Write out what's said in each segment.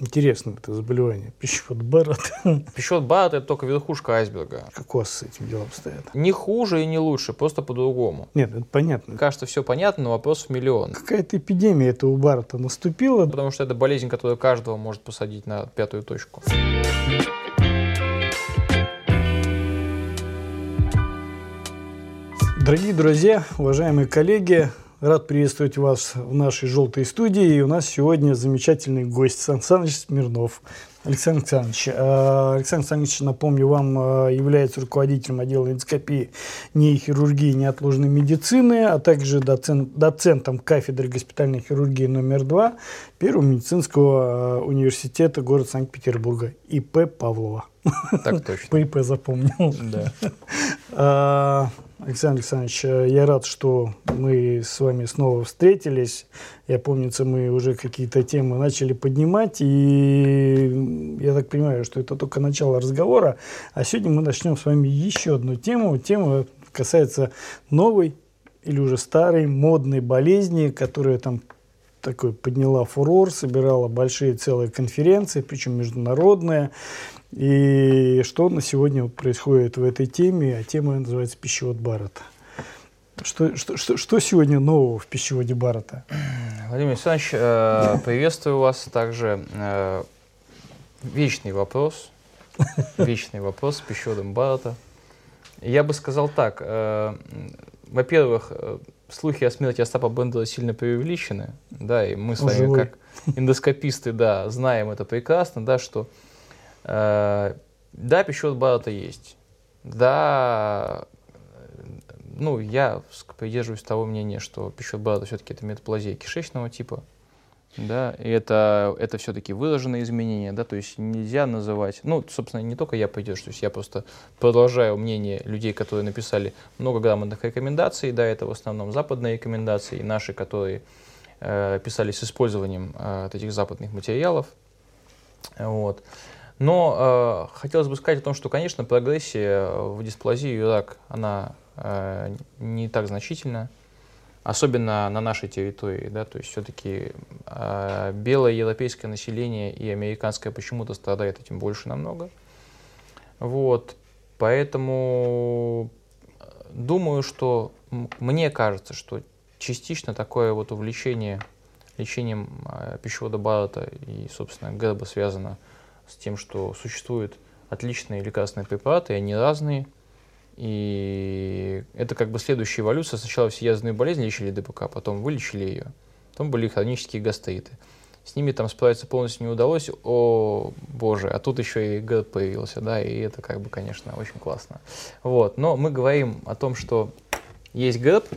Интересно это заболевание. Пищевод Барретт. Пищевод Барретт это только верхушка айсберга. Как у вас с этим делом обстоят? Не хуже и не лучше, просто по-другому. Нет, это понятно. Кажется, все понятно, но вопрос в миллион. Какая-то эпидемия это у Барретта наступила. Потому что это болезнь, которая каждого может посадить на пятую точку. Дорогие друзья, уважаемые коллеги, Рад приветствовать вас в нашей желтой студии. И у нас сегодня замечательный гость Сан Саныч Смирнов. Александр Александрович. Э, Александр Александрович, напомню, вам э, является руководителем отдела эндоскопии нейрохирургии и неотложной медицины, а также доцент, доцентом кафедры госпитальной хирургии номер 2 Первого медицинского э, университета города Санкт-Петербурга ИП Павлова. Так точно. По ИП запомнил. Да. Александр Александрович, э, я рад, что мы с вами снова встретились. Я помнится, мы уже какие-то темы начали поднимать, и я так понимаю, что это только начало разговора. А сегодня мы начнем с вами еще одну тему. Тема касается новой или уже старой модной болезни, которая там такой подняла фурор, собирала большие целые конференции, причем международные. И что на сегодня происходит в этой теме? А тема называется пищевод Баррета. Что, что, что, что сегодня нового в пищеводе Баррета? Владимир Александрович, э, приветствую вас также. Э, вечный вопрос. Вечный вопрос с пищеводом Баррета. Я бы сказал так. Э, во-первых, слухи о смерти Остапа Бендера сильно преувеличены. Да, и мы с вами, как эндоскописты, да, знаем это прекрасно, да, что Э, да, пищевод Баррета есть. Да, ну, я придерживаюсь того мнения, что пищевод Баррета все-таки это метаплазия кишечного типа. Да, и это, это все-таки выраженные изменения, да, то есть нельзя называть, ну, собственно, не только я придерживаюсь, я просто продолжаю мнение людей, которые написали много грамотных рекомендаций, да, это в основном западные рекомендации, наши, которые э, писали с использованием э, этих западных материалов, вот. Но э, хотелось бы сказать о том, что, конечно, прогрессия в дисплазии и рак, она э, не так значительна, особенно на нашей территории, да, то есть все-таки э, белое европейское население и американское почему-то страдает этим больше намного. Вот, поэтому э, думаю, что мне кажется, что частично такое вот увлечение лечением э, пищевода Баррета и, собственно, ГЭРБа связано с с тем, что существуют отличные лекарственные препараты, и они разные. И это как бы следующая эволюция. Сначала все язвенные болезни лечили ДПК, потом вылечили ее. Потом были хронические гастриты. С ними там справиться полностью не удалось. О, боже, а тут еще и ГЭРД появился, да, и это как бы, конечно, очень классно. Вот, но мы говорим о том, что есть ГЭРД,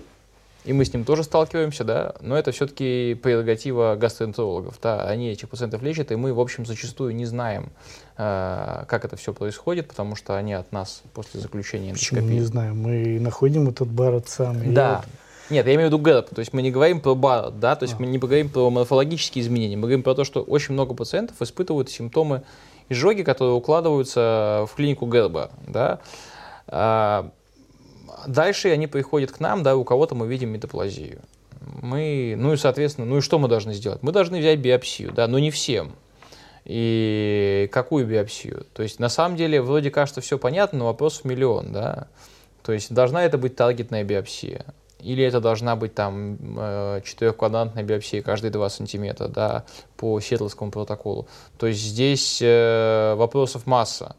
и мы с ним тоже сталкиваемся, да, но это все-таки прерогатива гастроэнтерологов, да, они этих пациентов лечат, и мы, в общем, зачастую не знаем, э, как это все происходит, потому что они от нас после заключения эндоскопии. Почему не знаем? Мы находим этот барот сам. Да. Вот... Нет, я имею в виду ГЭРП, то есть мы не говорим про барот, да, то есть а. мы не говорим про морфологические изменения, мы говорим про то, что очень много пациентов испытывают симптомы изжоги, которые укладываются в клинику ГЭРБа, да, а, Дальше они приходят к нам, да, у кого-то мы видим метаплазию. Мы, ну и, соответственно, ну и что мы должны сделать? Мы должны взять биопсию, да, но не всем. И какую биопсию? То есть, на самом деле, вроде кажется, все понятно, но вопрос в миллион, да. То есть, должна это быть таргетная биопсия? Или это должна быть там э, четырехквадрантная биопсия каждые 2 сантиметра, да, по Сетловскому протоколу. То есть здесь э, вопросов масса.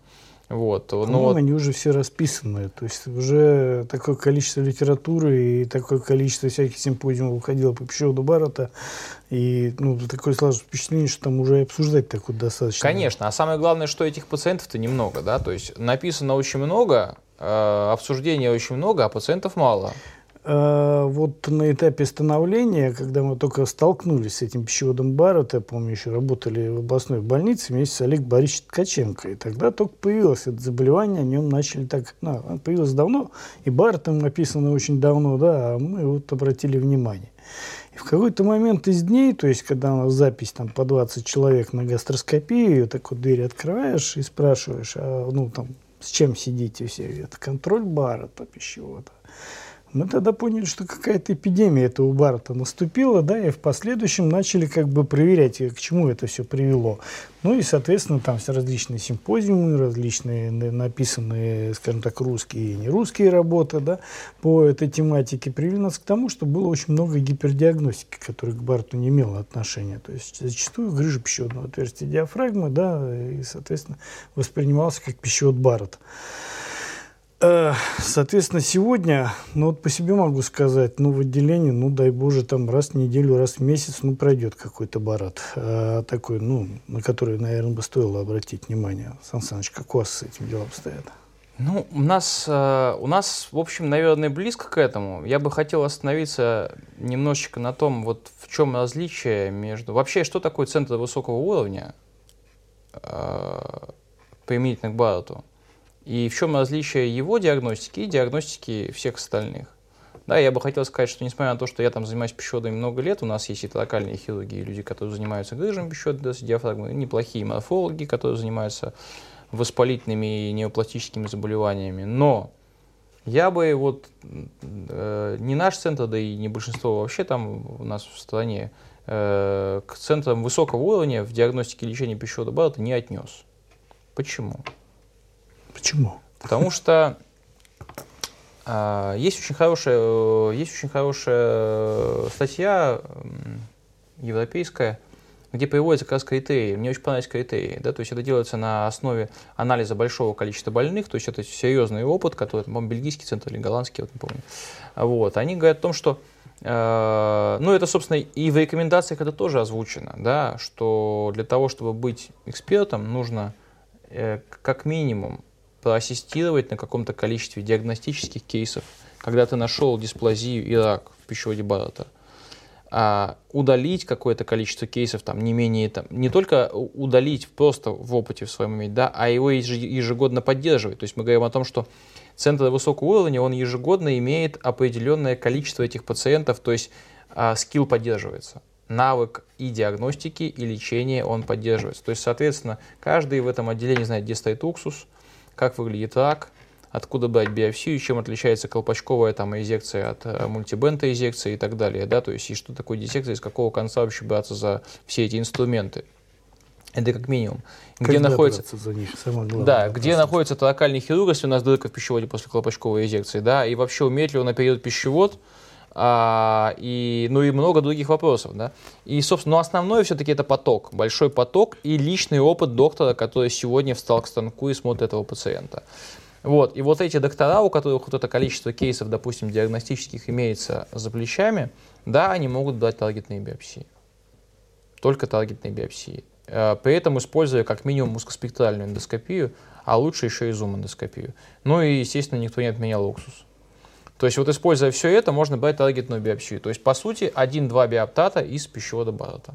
Вот. Ну, вот. они уже все расписаны. То есть уже такое количество литературы и такое количество всяких симпозиумов уходило по пищеводу Баррета. И ну, такое сложное впечатление, что там уже обсуждать так вот достаточно. Конечно. А самое главное, что этих пациентов-то немного. Да? То есть написано очень много, э, обсуждений очень много, а пациентов мало. А, вот на этапе становления, когда мы только столкнулись с этим пищеводом Баррета, помню, еще работали в областной больнице вместе с Олегом Борисовичем Ткаченко, и тогда только появилось это заболевание, о нем начали так, ну, оно появилось давно, и Барретом написано очень давно, да, а мы вот обратили внимание. И в какой-то момент из дней, то есть, когда у нас запись там по 20 человек на гастроскопию, так вот дверь открываешь и спрашиваешь, а, ну, там, с чем сидите все? Это контроль Баррета пищевода. Мы тогда поняли, что какая-то эпидемия этого Барта наступила, да, и в последующем начали как бы проверять, к чему это все привело. Ну и, соответственно, там все различные симпозиумы, различные написанные, скажем так, русские и нерусские работы, да, по этой тематике привели нас к тому, что было очень много гипердиагностики, которая к Барту не имела отношения. То есть зачастую грыжа пищеводного отверстия диафрагмы, да, и, соответственно, воспринимался как пищевод Баррета. Э, соответственно, сегодня, ну вот по себе могу сказать, ну в отделении, ну дай боже, там раз в неделю, раз в месяц, ну пройдет какой-то барат э, такой, ну, на который, наверное, бы стоило обратить внимание. Сан Саныч, как у вас с этим делом обстоят? Ну, у нас, э, у нас, в общем, наверное, близко к этому. Я бы хотел остановиться немножечко на том, вот в чем различие между... Вообще, что такое центр высокого уровня э, применительно к Баррету? И в чем различие его диагностики и диагностики всех остальных? Да, я бы хотел сказать, что несмотря на то, что я там занимаюсь пищеводами много лет, у нас есть и локальные хирурги, и люди, которые занимаются грыжами пищеводной диафрагмы, неплохие морфологи, которые занимаются воспалительными и неопластическими заболеваниями. Но я бы вот э, не наш центр, да и не большинство вообще там у нас в стране, э, к центрам высокого уровня в диагностике и лечении пищевода Баррета не отнес. Почему? Почему? Потому что э, есть очень хорошая, есть очень хорошая статья европейская, где приводятся как раз критерии. Мне очень понравились критерии. Да? То есть это делается на основе анализа большого количества больных, то есть это серьезный опыт, который, по-моему, бельгийский центр или голландский, вот не помню. Вот. Они говорят о том, что э, ну, это, собственно, и в рекомендациях это тоже озвучено, да, что для того, чтобы быть экспертом, нужно э, как минимум проассистировать на каком-то количестве диагностических кейсов, когда ты нашел дисплазию и рак в пищеводе Баррета, а удалить какое-то количество кейсов, там, не менее, там, не только удалить просто в опыте в своем иметь, да, а его ежегодно поддерживать. То есть мы говорим о том, что центр высокого уровня, он ежегодно имеет определенное количество этих пациентов, то есть а, скилл поддерживается навык и диагностики, и лечения он поддерживается. То есть, соответственно, каждый в этом отделении знает, где стоит уксус, как выглядит рак, откуда брать биопсию, чем отличается колпачковая там, изекция от э, мультибента изекции и так далее, да, то есть и что такое диссекция, из какого конца вообще браться за все эти инструменты. Это как минимум. Где Когда находится, за них, самое главное, да, где находится локальный хирург, если у нас дырка в пищеводе после колпачковой инъекции, да, и вообще умеет ли он оперировать пищевод, а, и, ну и много других вопросов, да. И, собственно, ну, основное все-таки это поток, большой поток и личный опыт доктора, который сегодня встал к станку и смотрит этого пациента. Вот. И вот эти доктора, у которых вот это количество кейсов, допустим, диагностических имеется за плечами, да, они могут дать таргетные биопсии. Только таргетные биопсии. Э, при этом используя как минимум узкоспектральную эндоскопию, а лучше еще и зум-эндоскопию. Ну и, естественно, никто не отменял уксус. То есть вот используя все это, можно брать таргетную биопсию. То есть, по сути, один-два биоптата из пищевода Баррета.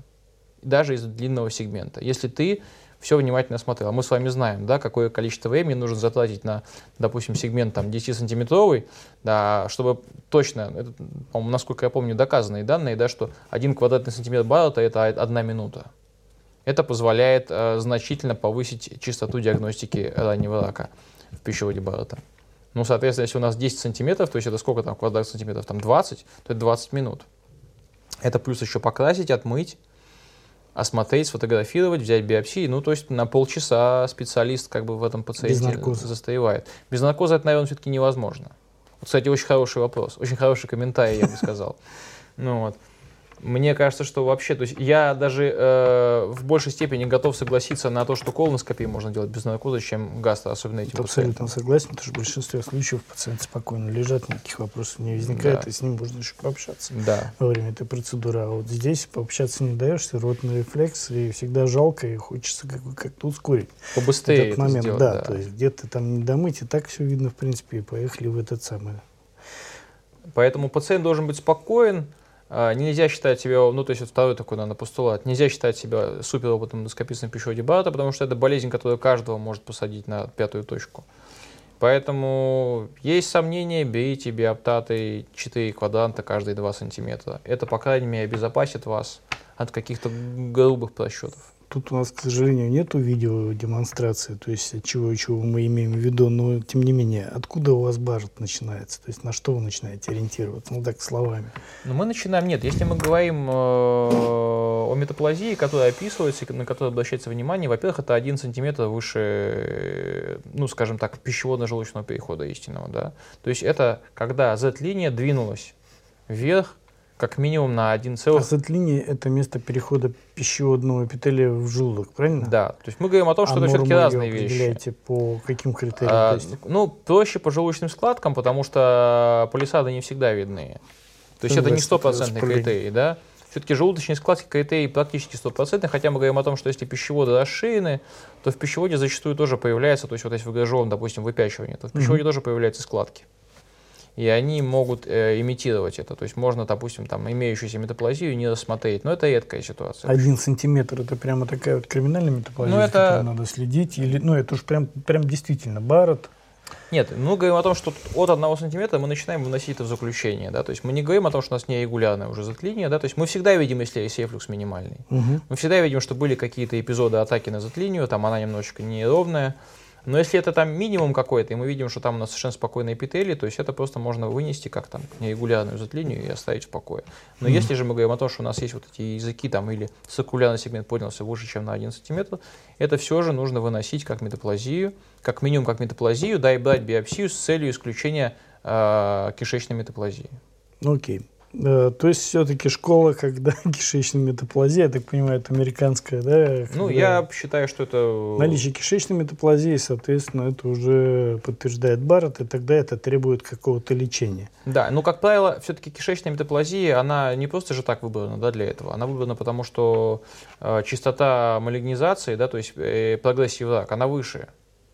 Даже из длинного сегмента. Если ты все внимательно смотрел. Мы с вами знаем, да, какое количество времени нужно затратить на, допустим, сегмент там, 10-сантиметровый, да, чтобы точно, это, насколько я помню, доказанные данные, да, что один квадратный сантиметр Баррета – это одна минута. Это позволяет э, значительно повысить частоту диагностики раннего рака в пищеводе Баррета. Ну, соответственно, если у нас 10 сантиметров, то есть это сколько там квадрат сантиметров? Там 20, то это 20 минут. Это плюс еще покрасить, отмыть, осмотреть, сфотографировать, взять биопсии. Ну, то есть на полчаса специалист как бы в этом пациенте Без наркоза. застаивает. Без наркоза это, наверное, все-таки невозможно. Вот, кстати, очень хороший вопрос, очень хороший комментарий, я бы сказал. Ну вот. Мне кажется, что вообще, то есть я даже э, в большей степени готов согласиться на то, что колоноскопию можно делать без наркоза, чем гастро, особенно эти Абсолютно согласен, потому что в большинстве случаев пациенты спокойно лежат, никаких вопросов не возникает, да. и с ним можно еще пообщаться да. во время этой процедуры. А вот здесь пообщаться не даешься, ротный рефлекс, и всегда жалко, и хочется как как-то ускорить. Побыстрее этот момент, сделать, да, да, то есть где-то там не домыть, и так все видно, в принципе, и поехали в этот самый. Поэтому пациент должен быть спокоен, нельзя считать себя, ну, то есть вот второй такой, наверное, постулат, нельзя считать себя суперопытным эндоскопистом пищевода Барта, потому что это болезнь, которая каждого может посадить на пятую точку. Поэтому есть сомнения, берите биоптаты 4 квадранта каждые 2 сантиметра. Это, по крайней мере, обезопасит вас от каких-то грубых просчетов. Тут у нас, к сожалению, нету видеодемонстрации, то есть чего чего мы имеем в виду, но тем не менее, откуда у вас бажет начинается? То есть на что вы начинаете ориентироваться? Ну так, словами. Ну, мы начинаем, нет, если мы говорим э, о метаплазии, которая описывается, на которую обращается внимание, во-первых, это 1 сантиметр выше, ну, скажем так, пищеводно-желудочного перехода истинного, да. То есть это когда Z-линия двинулась вверх как минимум на 1 целых... Осветление – это место перехода пищеводного эпителия в желудок, правильно? Да. То есть мы говорим о том, что а это все-таки разные вещи. определяете по каким критериям? А, То есть... Ну, проще по желудочным складкам, потому что полисады не всегда видны. То есть это не стопроцентный критерий, да? Все-таки желудочные складки критерий практически стопроцентный, хотя мы говорим о том, что если пищеводы расширены, то в пищеводе зачастую тоже появляется, то есть вот если в гажовом, допустим, выпячивании, то в пищеводе тоже появляются складки. И они могут э, имитировать это. То есть можно, допустим, там имеющуюся метаплазию не рассмотреть, но это редкая ситуация. Один сантиметр – это прямо такая вот криминальная метаплазия, Ну, это- надо следить? Или, ну, это уж прям, прям действительно Барретт. Нет, мы говорим о том, что от 1 сантиметра мы начинаем выносить это в заключение. Да? То есть мы не говорим о том, что у нас нерегулярная уже затлиния. Да? То есть мы всегда видим, если есть рефлюкс минимальный. Мгм. Мы всегда видим, что были какие-то эпизоды атаки на затлинию, там она немножечко неровная. Но если это там минимум какой-то, и мы видим, что там у нас совершенно спокойные эпители, то есть это просто можно вынести как там нерегулярную затлинию и оставить в покое. Но если же мы говорим о том, что у нас есть вот эти языки там или циркулярный сегмент поднялся выше, чем на 1 сантиметр, это все же нужно выносить как метаплазию, как минимум как метаплазию, да, и брать биопсию с целью исключения э, кишечной метаплазии. Окей. Э, То есть все-таки школа, когда кишечная метаплазия, я так понимаю, это американская, да? Ну, я считаю, что это... Наличие кишечной метаплазии, соответственно, это уже подтверждает Барретт, и тогда это требует какого-то лечения. Да, ну, как правило, все-таки кишечная метаплазия, она не просто же так выбрана да, для этого. Она выбрана потому, что э, частота малигнизации, да, то есть э, прогрессии в рак, она выше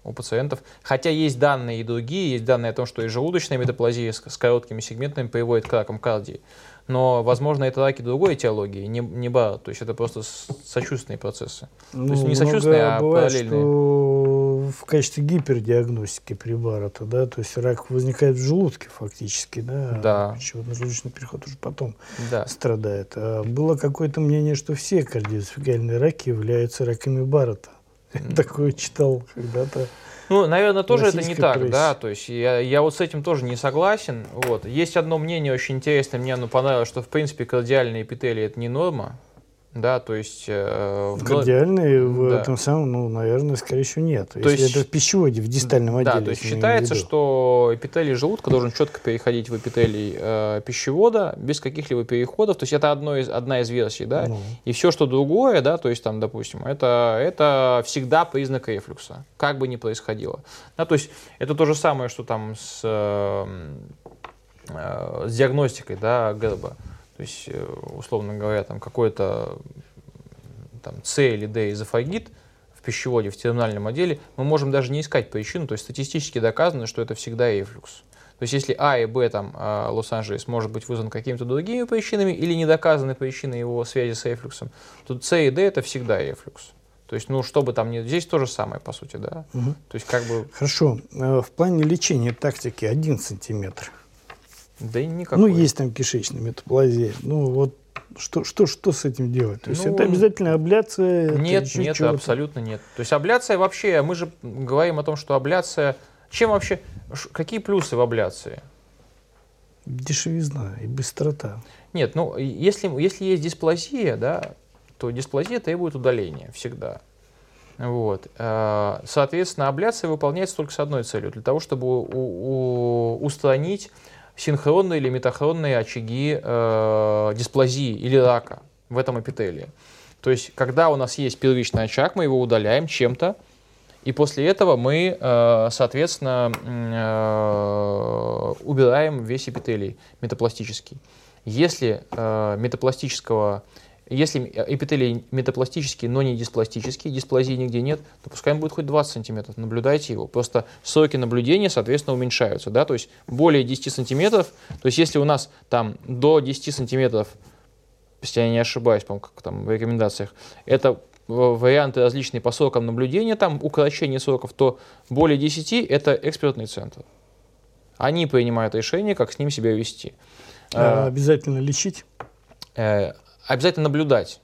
у пациентов. Хотя есть данные и другие, есть данные о том, что и желудочная метаплазия с, с короткими сегментами приводит к ракам кардии. Но, возможно, это раки другой этиологии, не, не БАР, то есть это просто сочувственные процессы. Ну, есть не сочувственные, а бывает, параллельные. что в качестве гипердиагностики при Барретта, да, то есть рак возникает в желудке фактически, да, Да. а пищеводно-желудочный переход уже потом Да. страдает. А было какое-то мнение, что все кардиоэсофагиальные раки являются раками Барретта. Такое читал когда-то. Ну, наверное, тоже это не так, прессе. да, то есть я, я вот с этим тоже не согласен, вот. Есть одно мнение очень интересное, мне оно понравилось, что, в принципе, кардиальные эпители это не норма, да, то есть... э, в в Да. этом самом, ну, наверное, скорее всего, нет. То Если есть- это в пищеводе, в дистальном отделе. Да, то есть считается, что эпителий желудка должен четко переходить в эпителий э, пищевода без каких-либо переходов. То есть это одно из, одна из версий, да. Ну. И все, что другое, да, то есть там, допустим, это, это всегда признак рефлюкса, как бы ни происходило. Да, то есть это то же самое, что там с, э, э, с диагностикой, да, ГЭРБа. То есть, э, условно говоря, там какой-то там, С или Д эзофагит в пищеводе, в терминальном отделе, мы можем даже не искать причину, то есть статистически доказано, что это всегда рефлюкс. То есть если А и Б там э, Лос-Анджелес может быть вызван какими-то другими причинами или не доказаны причины его связи с рефлюксом, то С и Д это всегда рефлюкс. То есть, ну, что бы там ни... Здесь то же самое, по сути, да. Мгм. То есть, как бы, Хорошо. Э, В плане лечения тактики один сантиметр. Да и никакой. Ну, есть там кишечная метаплазия. Ну, вот что, что, что с этим делать? То есть Ну, это обязательно абляция? это Нет, еще нет, абсолютно нет. То есть абляция вообще, мы же говорим о том, что абляция... Чем вообще... Какие плюсы в абляции? Дешевизна и быстрота. Нет, ну, если, если есть дисплазия, да, то дисплазия требует удаления всегда. Вот. Э, Соответственно, абляция выполняется только с одной целью, для того, чтобы у- у- устранить синхронные или метахронные очаги э, дисплазии или рака в этом эпителии. То есть, когда у нас есть первичный очаг, мы его удаляем чем-то, и после этого мы, э, соответственно, э, убираем весь эпителий метапластический. Если э, метапластического, если эпителий метапластический, но не диспластический, дисплазии нигде нет, то пускай он будет хоть 20 сантиметров, наблюдайте его. Просто сроки наблюдения, соответственно, уменьшаются. Да? То есть более 10 сантиметров, то есть если у нас там до 10 сантиметров если я не ошибаюсь, по как там в рекомендациях, это в- варианты различные по срокам наблюдения, там укорочение сроков, то более 10 это экспертный центр. Они принимают решение, как с ним себя вести. А Э, обязательно лечить. Обязательно наблюдать.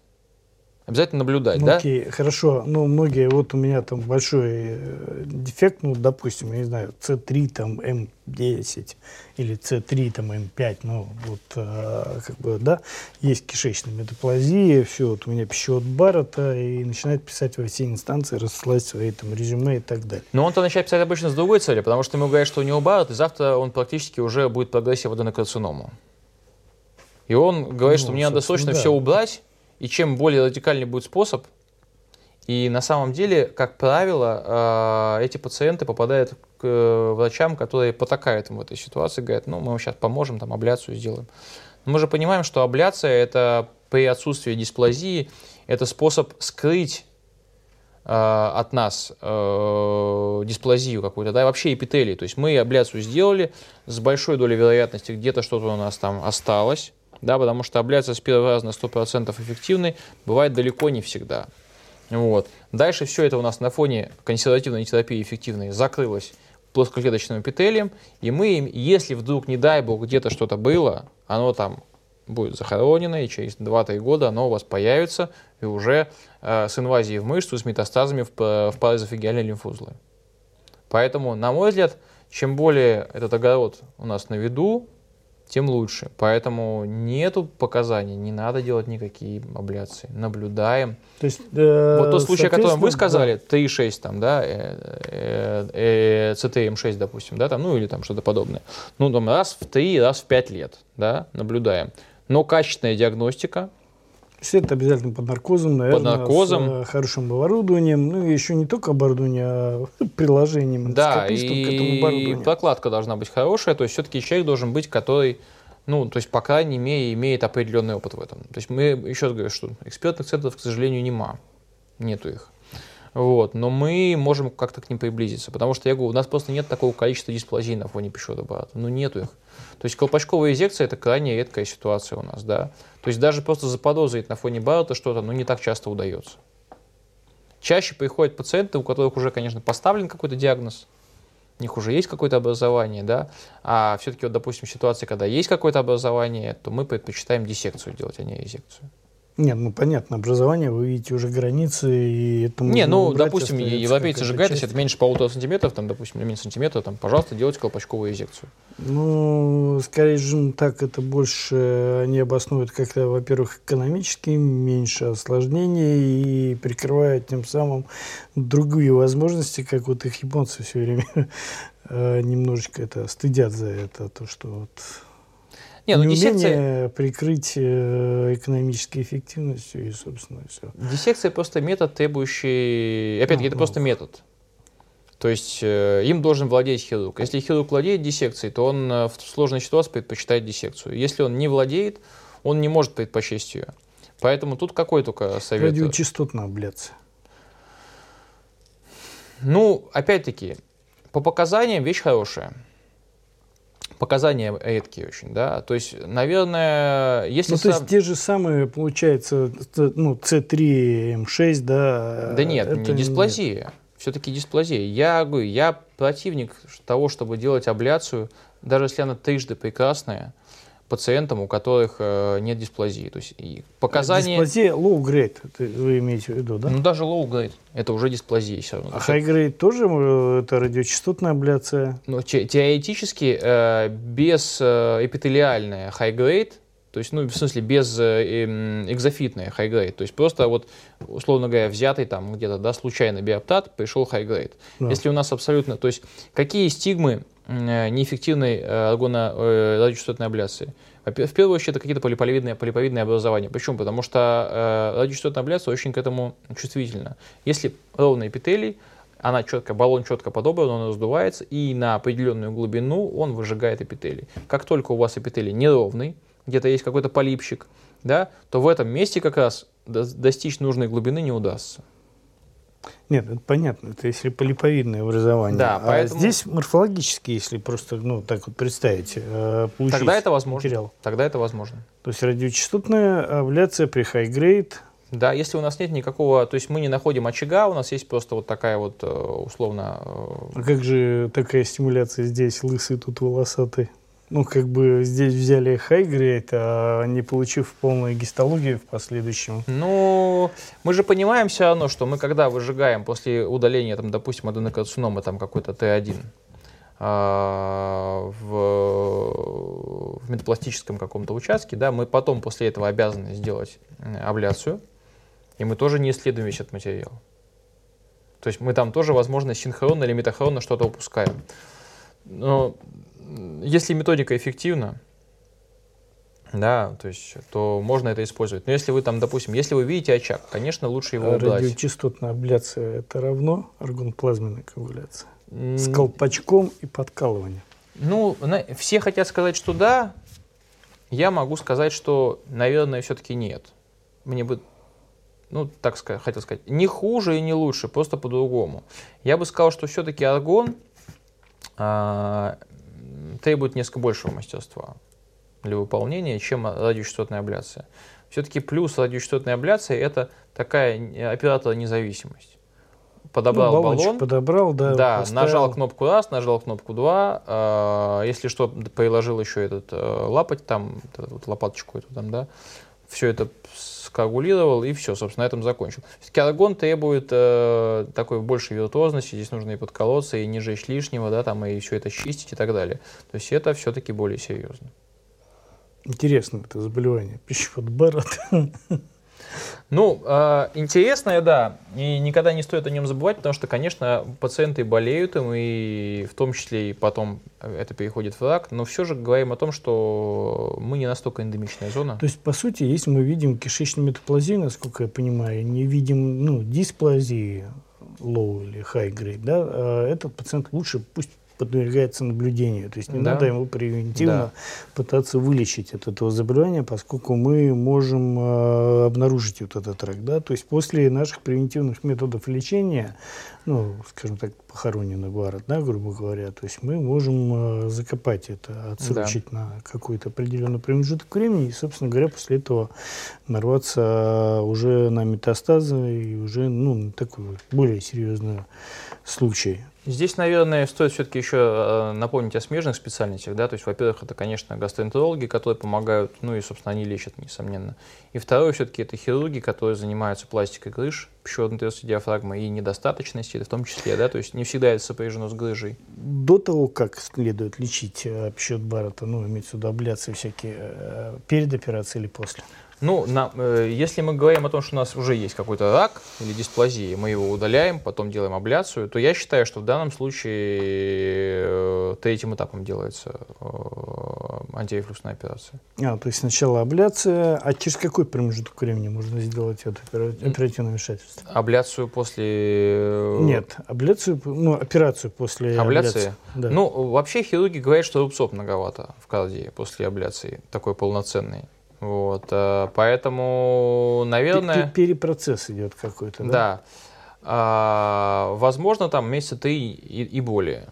обязательно наблюдать, ну, да? Окей, хорошо. Ну, многие, вот у меня там большой э, дефект, ну, допустим, я не знаю, C3, там, M10 или C3, там, M5, ну, вот, э, как бы, да, есть кишечная метаплазия, все, вот у меня пищевод Баррета, и начинает писать во все инстанции, рассылать свои там резюме и так далее. Но он-то начинает писать обычно с другой цели, потому что ему говорят, что у него Баррет, и завтра он практически уже будет прогрессия в аденокарциному. И он говорит, Ну, что мне надо срочно да. все убрать, и чем более радикальный будет способ, и на самом деле, как правило, э, эти пациенты попадают к э, врачам, которые потакают им в этой ситуации, говорят, ну, мы вам сейчас поможем, там, абляцию сделаем. Но мы же понимаем, что абляция – это при отсутствии дисплазии, это способ скрыть э, от нас э, дисплазию какую-то, да, и вообще эпителий. То есть мы абляцию сделали, с большой долей вероятности где-то что-то у нас там осталось, да, потому что абляция с первого раза на 100% эффективной бывает далеко не всегда. Вот. Дальше все это у нас на фоне консервативной терапии эффективной закрылось плоскоклеточным эпителием, и мы, им, если вдруг, не дай бог, где-то что-то было, оно там будет захоронено, и через 2-3 года оно у вас появится, и уже э, с инвазией в мышцу, с метастазами в, п- в паразофагиальные лимфузлы. Поэтому, на мой взгляд, чем более этот огород у нас на виду, тем лучше. Поэтому нету показаний, не надо делать никакие абляции. Наблюдаем. То есть, э, вот тот случай, о котором вы сказали, 3,6 там, да, э, э, э, CTM6, допустим, да, там, ну или там что-то подобное. Ну, там раз в 3, раз в 5 лет, да, наблюдаем. Но качественная диагностика, Все это обязательно под наркозом, наверное, наркозом. с э, хорошим оборудованием. Ну, и еще не только оборудование, а приложением, да, эндоскопистом к этому и оборудованию. прокладка должна быть хорошая, то есть все-таки человек должен быть, который, ну, то есть, по крайней мере, имеет определенный опыт в этом. То есть мы, еще раз говорю, что экспертных центров, к сожалению, нема, нету их. Вот, но мы можем как-то к ним приблизиться, потому что, я говорю, у нас просто нет такого количества дисплазий на фоне пищевода аппарата, ну, нету их. То есть колпачковая инъекция – это крайне редкая ситуация у нас, да. То есть даже просто заподозрить на фоне Баррета что-то, ну, не так часто удается. Чаще приходят пациенты, у которых уже, конечно, поставлен какой-то диагноз, у них уже есть какое-то образование, да, а все-таки, вот, допустим, ситуация, когда есть какое-то образование, то мы предпочитаем диссекцию делать, а не резекцию. Нет, ну понятно, образование, вы видите уже границы, и это Не, ну, убрать, допустим, европейцы говорят, если это меньше полутора сантиметров, там, допустим, или меньше сантиметра, там, пожалуйста, делайте колпачковую резекцию. Ну, скорее же, так это больше они обоснуют как-то, во-первых, экономически, меньше осложнений и прикрывают тем самым другие возможности, как вот их японцы все время э, немножечко это стыдят за это, то, что вот Не, ну, неумение прикрыть э, экономической эффективностью и, собственно, все. диссекция просто метод, требующий... Опять-таки, это Ну, просто метод. То есть э, им должен владеть хирург. Если хирург владеет диссекцией, то он э, в сложной ситуации предпочитает диссекцию. Если он не владеет, он не может предпочесть ее. Поэтому тут какой только совет? Радиочастотная абляция. Ну, опять-таки, по показаниям вещь хорошая. Показания редкие очень, да. То есть, наверное, если Ну, то есть те же самые, получается, ну, C3, M6, да? Да нет, это не дисплазия. Все-таки дисплазия. Я говорю, я противник того, чтобы делать абляцию, даже если она трижды прекрасная, пациентам, у которых э, нет дисплазии. То есть показания... Дисплазия low grade, вы имеете в виду, да? Ну, даже low grade, это уже дисплазия все равно. а high grade тоже э, это радиочастотная абляция? Ну, те- теоретически э, без э, эпителиальная high grade, то есть, ну, в смысле, без э, эм, экзофитная high grade, то есть просто вот, условно говоря, взятый там где-то, да, случайно биоптат, пришел high grade. Да. Если у нас абсолютно, то есть, какие стигмы неэффективной э, э, радиочастотной абляции? В первую очередь, это какие-то полиповидные, полиповидные образования. Почему? Потому что э, радиочастотная абляция очень к этому чувствительна. Если ровный эпителий, она четко, баллон четко подобран, он раздувается, и на определенную глубину он выжигает эпителий. Как только у вас эпителий неровный, где-то есть какой-то полипчик, да, то в этом месте как раз до- достичь нужной глубины не удастся. Нет, это понятно, это если полиповидное образование. Да, а поэтому- здесь морфологически, если просто, ну, так вот представить, э, получить Тогда это возможно. материал. Тогда это возможно. То есть радиочастотная абляция при high grade, Да, если у нас нет никакого, то есть мы не находим очага, у нас есть просто вот такая вот э, условно... э, а как же такая стимуляция здесь, лысый тут волосатый? Ну, как бы здесь взяли grade, а не получив полную гистологию в последующем. Ну, мы же понимаем все равно, что мы когда выжигаем после удаления, там, допустим, аденокарциномы, там какой-то Т1, а, в, в метапластическом каком-то участке, да, мы потом после этого обязаны сделать абляцию, и мы тоже не исследуем весь этот материал. То есть мы там тоже, возможно, синхронно или метахронно что-то упускаем. Но если методика эффективна, да, то есть, то можно это использовать. Но если вы там, допустим, если вы видите очаг, конечно, лучше его убрать. Радиочастотная абляция – это равно аргонплазменной коагуляции? С колпачком и подкалыванием? Ну, все хотят сказать, что да. Я могу сказать, что, наверное, все-таки нет. Мне бы, ну, так сказать, хотел сказать, не хуже и не лучше, просто по-другому. Я бы сказал, что все-таки аргон а, требует несколько большего мастерства для выполнения, чем радиочастотная абляция. Все-таки плюс радиочастотной абляции – это такая оператора независимость. Подобрал ну, баллон, подобрал, да, да поставил. нажал кнопку раз, нажал кнопку два, э, если что, приложил еще этот э, лапоть там, вот лопаточку эту там, да, все это скоагулировал и все, собственно, на этом закончил. Все-таки аргон требует э, такой большей виртуозности, здесь нужно и подколоться, и не жечь лишнего, да, там, и все это чистить и так далее. То есть это все-таки более серьезно. Интересно это заболевание, пищевод Барретта. Ну, э, интересное, да, и никогда не стоит о нем забывать, потому что, конечно, пациенты болеют им, и в том числе и потом это переходит в рак, но все же говорим о том, что мы не настолько эндемичная зона. То есть, по сути, если мы видим кишечную метаплазию, насколько я понимаю, не видим ну, дисплазии low или high grade, да, а этот пациент лучше пусть подвергается наблюдению. То есть не да. надо ему превентивно да. пытаться вылечить от этого заболевания, поскольку мы можем э, обнаружить вот этот рак. Да? То есть после наших превентивных методов лечения, ну, скажем так, похороненный город, да, грубо говоря, то есть мы можем э, закопать это, отсрочить да. на какой-то определенный промежуток времени и, собственно говоря, после этого нарваться уже на метастазы и уже, ну, такой более серьезный случай. Здесь, наверное, стоит все-таки еще э, напомнить о смежных специальностях. Да? То есть, во-первых, это, конечно, гастроэнтерологи, которые помогают, ну и, собственно, они лечат, несомненно. И второе, все-таки, это хирурги, которые занимаются пластикой грыж, пищеводной диафрагмы и недостаточности, в том числе, да, то есть не всегда это сопряжено с грыжей. До того, как следует лечить э, пищевод Баррета, ну, имеется в виду абляции всякие, э, перед операцией или после? Ну, на, э, если мы говорим о том, что у нас уже есть какой-то рак или дисплазия, мы его удаляем, потом делаем абляцию, то я считаю, что в данном случае э, третьим этапом делается э, антирефлюксная операция. А, то есть сначала абляция, а через какой промежуток времени можно сделать это оперативное вмешательство? Абляцию после... Э, Нет, абляцию, ну, операцию после абляции. абляции. Да. Ну, вообще хирурги говорят, что рубцов многовато в кардии после абляции, такой полноценный. Вот, э, поэтому, наверное... Перепроцесс идет какой-то, да? Да. А, возможно, там месяца три и, и более.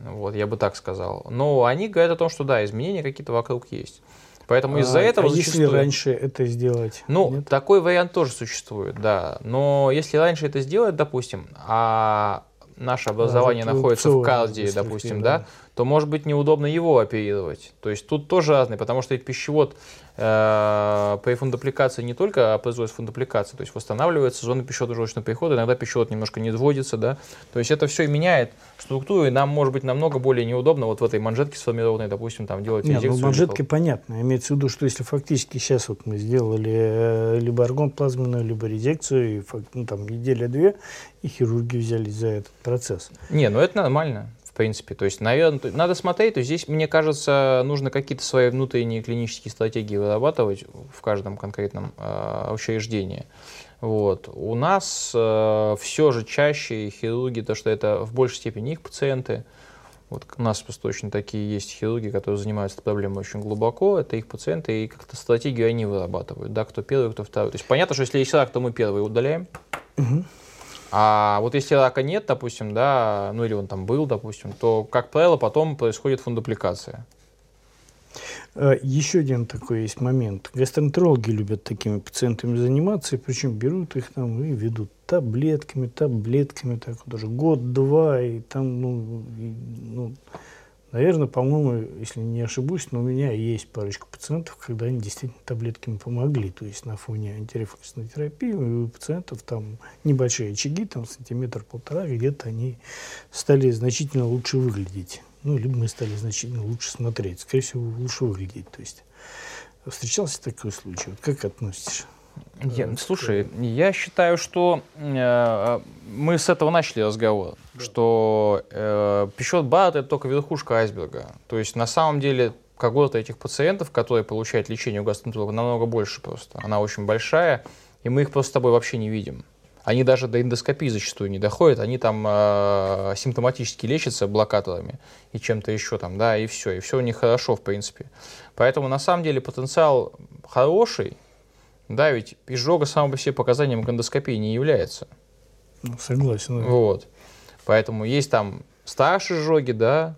Вот, я бы так сказал. Но они говорят о том, что да, изменения какие-то вокруг есть. Поэтому а, из-за этого а зачастую... если раньше это сделать? Ну, нет? такой вариант тоже существует, да. Но если раньше это сделать, допустим, а наше образование да, находится в кардии, допустим, да, да, то может быть неудобно его оперировать. То есть тут тоже разный, потому что пищевод при фундупликации не только производит фундупликацию, то есть восстанавливается зона пищеводно-желчного перехода, иногда пищевод немножко не вводится, да, то есть это все меняет структуру, и нам может быть намного более неудобно вот в этой манжетке сформированной, допустим, там делать Нет, инъекцию. Ну, манжетки понятно, имеется в виду, что если фактически сейчас вот мы сделали э, либо аргон плазменную, либо резекцию, и ну, там неделя-две, и хирурги взялись за этот процесс. Не, ну это нормально в принципе. То есть, наверное, надо смотреть, то здесь, мне кажется, нужно какие-то свои внутренние клинические стратегии вырабатывать в каждом конкретном э, учреждении. Вот. У нас э, все же чаще хирурги, то что это в большей степени их пациенты. Вот у нас просто очень такие есть хирурги, которые занимаются проблемой очень глубоко, это их пациенты, и как-то стратегию они вырабатывают, да, кто первый, кто второй. То есть понятно, что если есть рак, то мы первый удаляем, угу. А вот если рака нет, допустим, да, ну или он там был, допустим, то, как правило, потом происходит фундупликация. Э, Еще один такой есть момент. Гастроэнтерологи любят такими пациентами заниматься, и причем берут их там и ведут таблетками, таблетками, так вот уже год-два, и там, ну, и, ну, Наверное, по-моему, если не ошибусь, но у меня есть парочка пациентов, когда они действительно таблетками помогли. То есть на фоне антирефлексной терапии у пациентов там небольшие очаги, там сантиметр-полтора, где-то они стали значительно лучше выглядеть. Ну, либо мы стали значительно лучше смотреть. Скорее всего, лучше выглядеть. То есть встречался такой случай. Вот как относишься? Я, э, слушай, я считаю, что э, мы с этого начали разговор, да. что э, пищевод БАД это только верхушка айсберга. То есть на самом деле когорта этих пациентов, которые получают лечение у гастроэнтеролога, намного больше просто. Она очень большая, и мы их просто с тобой вообще не видим. Они даже до эндоскопии зачастую не доходят, они там э, симптоматически лечатся блокаторами и чем-то еще там, да, и все, и все у них хорошо, в принципе. Поэтому на самом деле потенциал хороший, да, ведь изжога само по себе показанием эндоскопии не является. Ну, согласен. Да. Вот. Поэтому есть там старшие изжоги, да,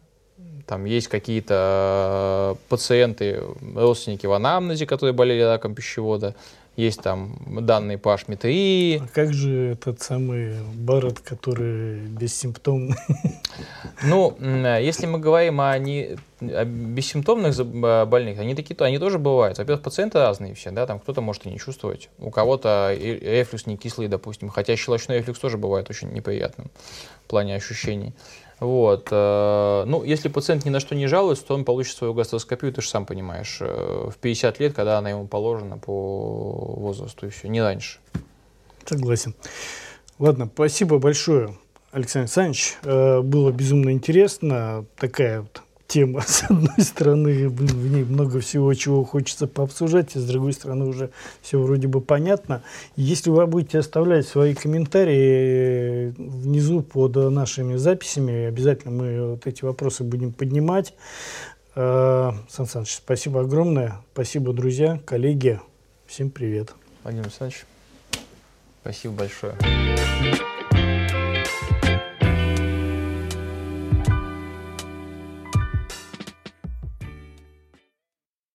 там есть какие-то э, пациенты, родственники в анамнезе, которые болели раком пищевода, есть там данные по HMI3. А как же этот самый Барретт, который бессимптомный? Ну, если мы говорим о, не, бессимптомных больных, они такие, они тоже бывают. Во-первых, пациенты разные все, да, там кто-то может и не чувствовать, у кого-то рефлюкс не кислый, допустим, хотя щелочной рефлюкс тоже бывает очень неприятным в плане ощущений. Вот. Э, ну, если пациент ни на что не жалуется, то он получит свою гастроскопию, ты же сам понимаешь, э, в 50 лет, когда она ему положена по возрасту, и все, не раньше. Согласен. Ладно, спасибо большое, Александр Александрович. Э, было безумно интересно. Такая вот тема, с одной стороны, в ней много всего, чего хочется пообсуждать, и с другой стороны, уже все вроде бы понятно. Если вы будете оставлять свои комментарии внизу под нашими записями, обязательно мы вот эти вопросы будем поднимать. Э, Сан Саныч, спасибо огромное. Спасибо, друзья, коллеги. Всем привет. Владимир Александрович, спасибо большое.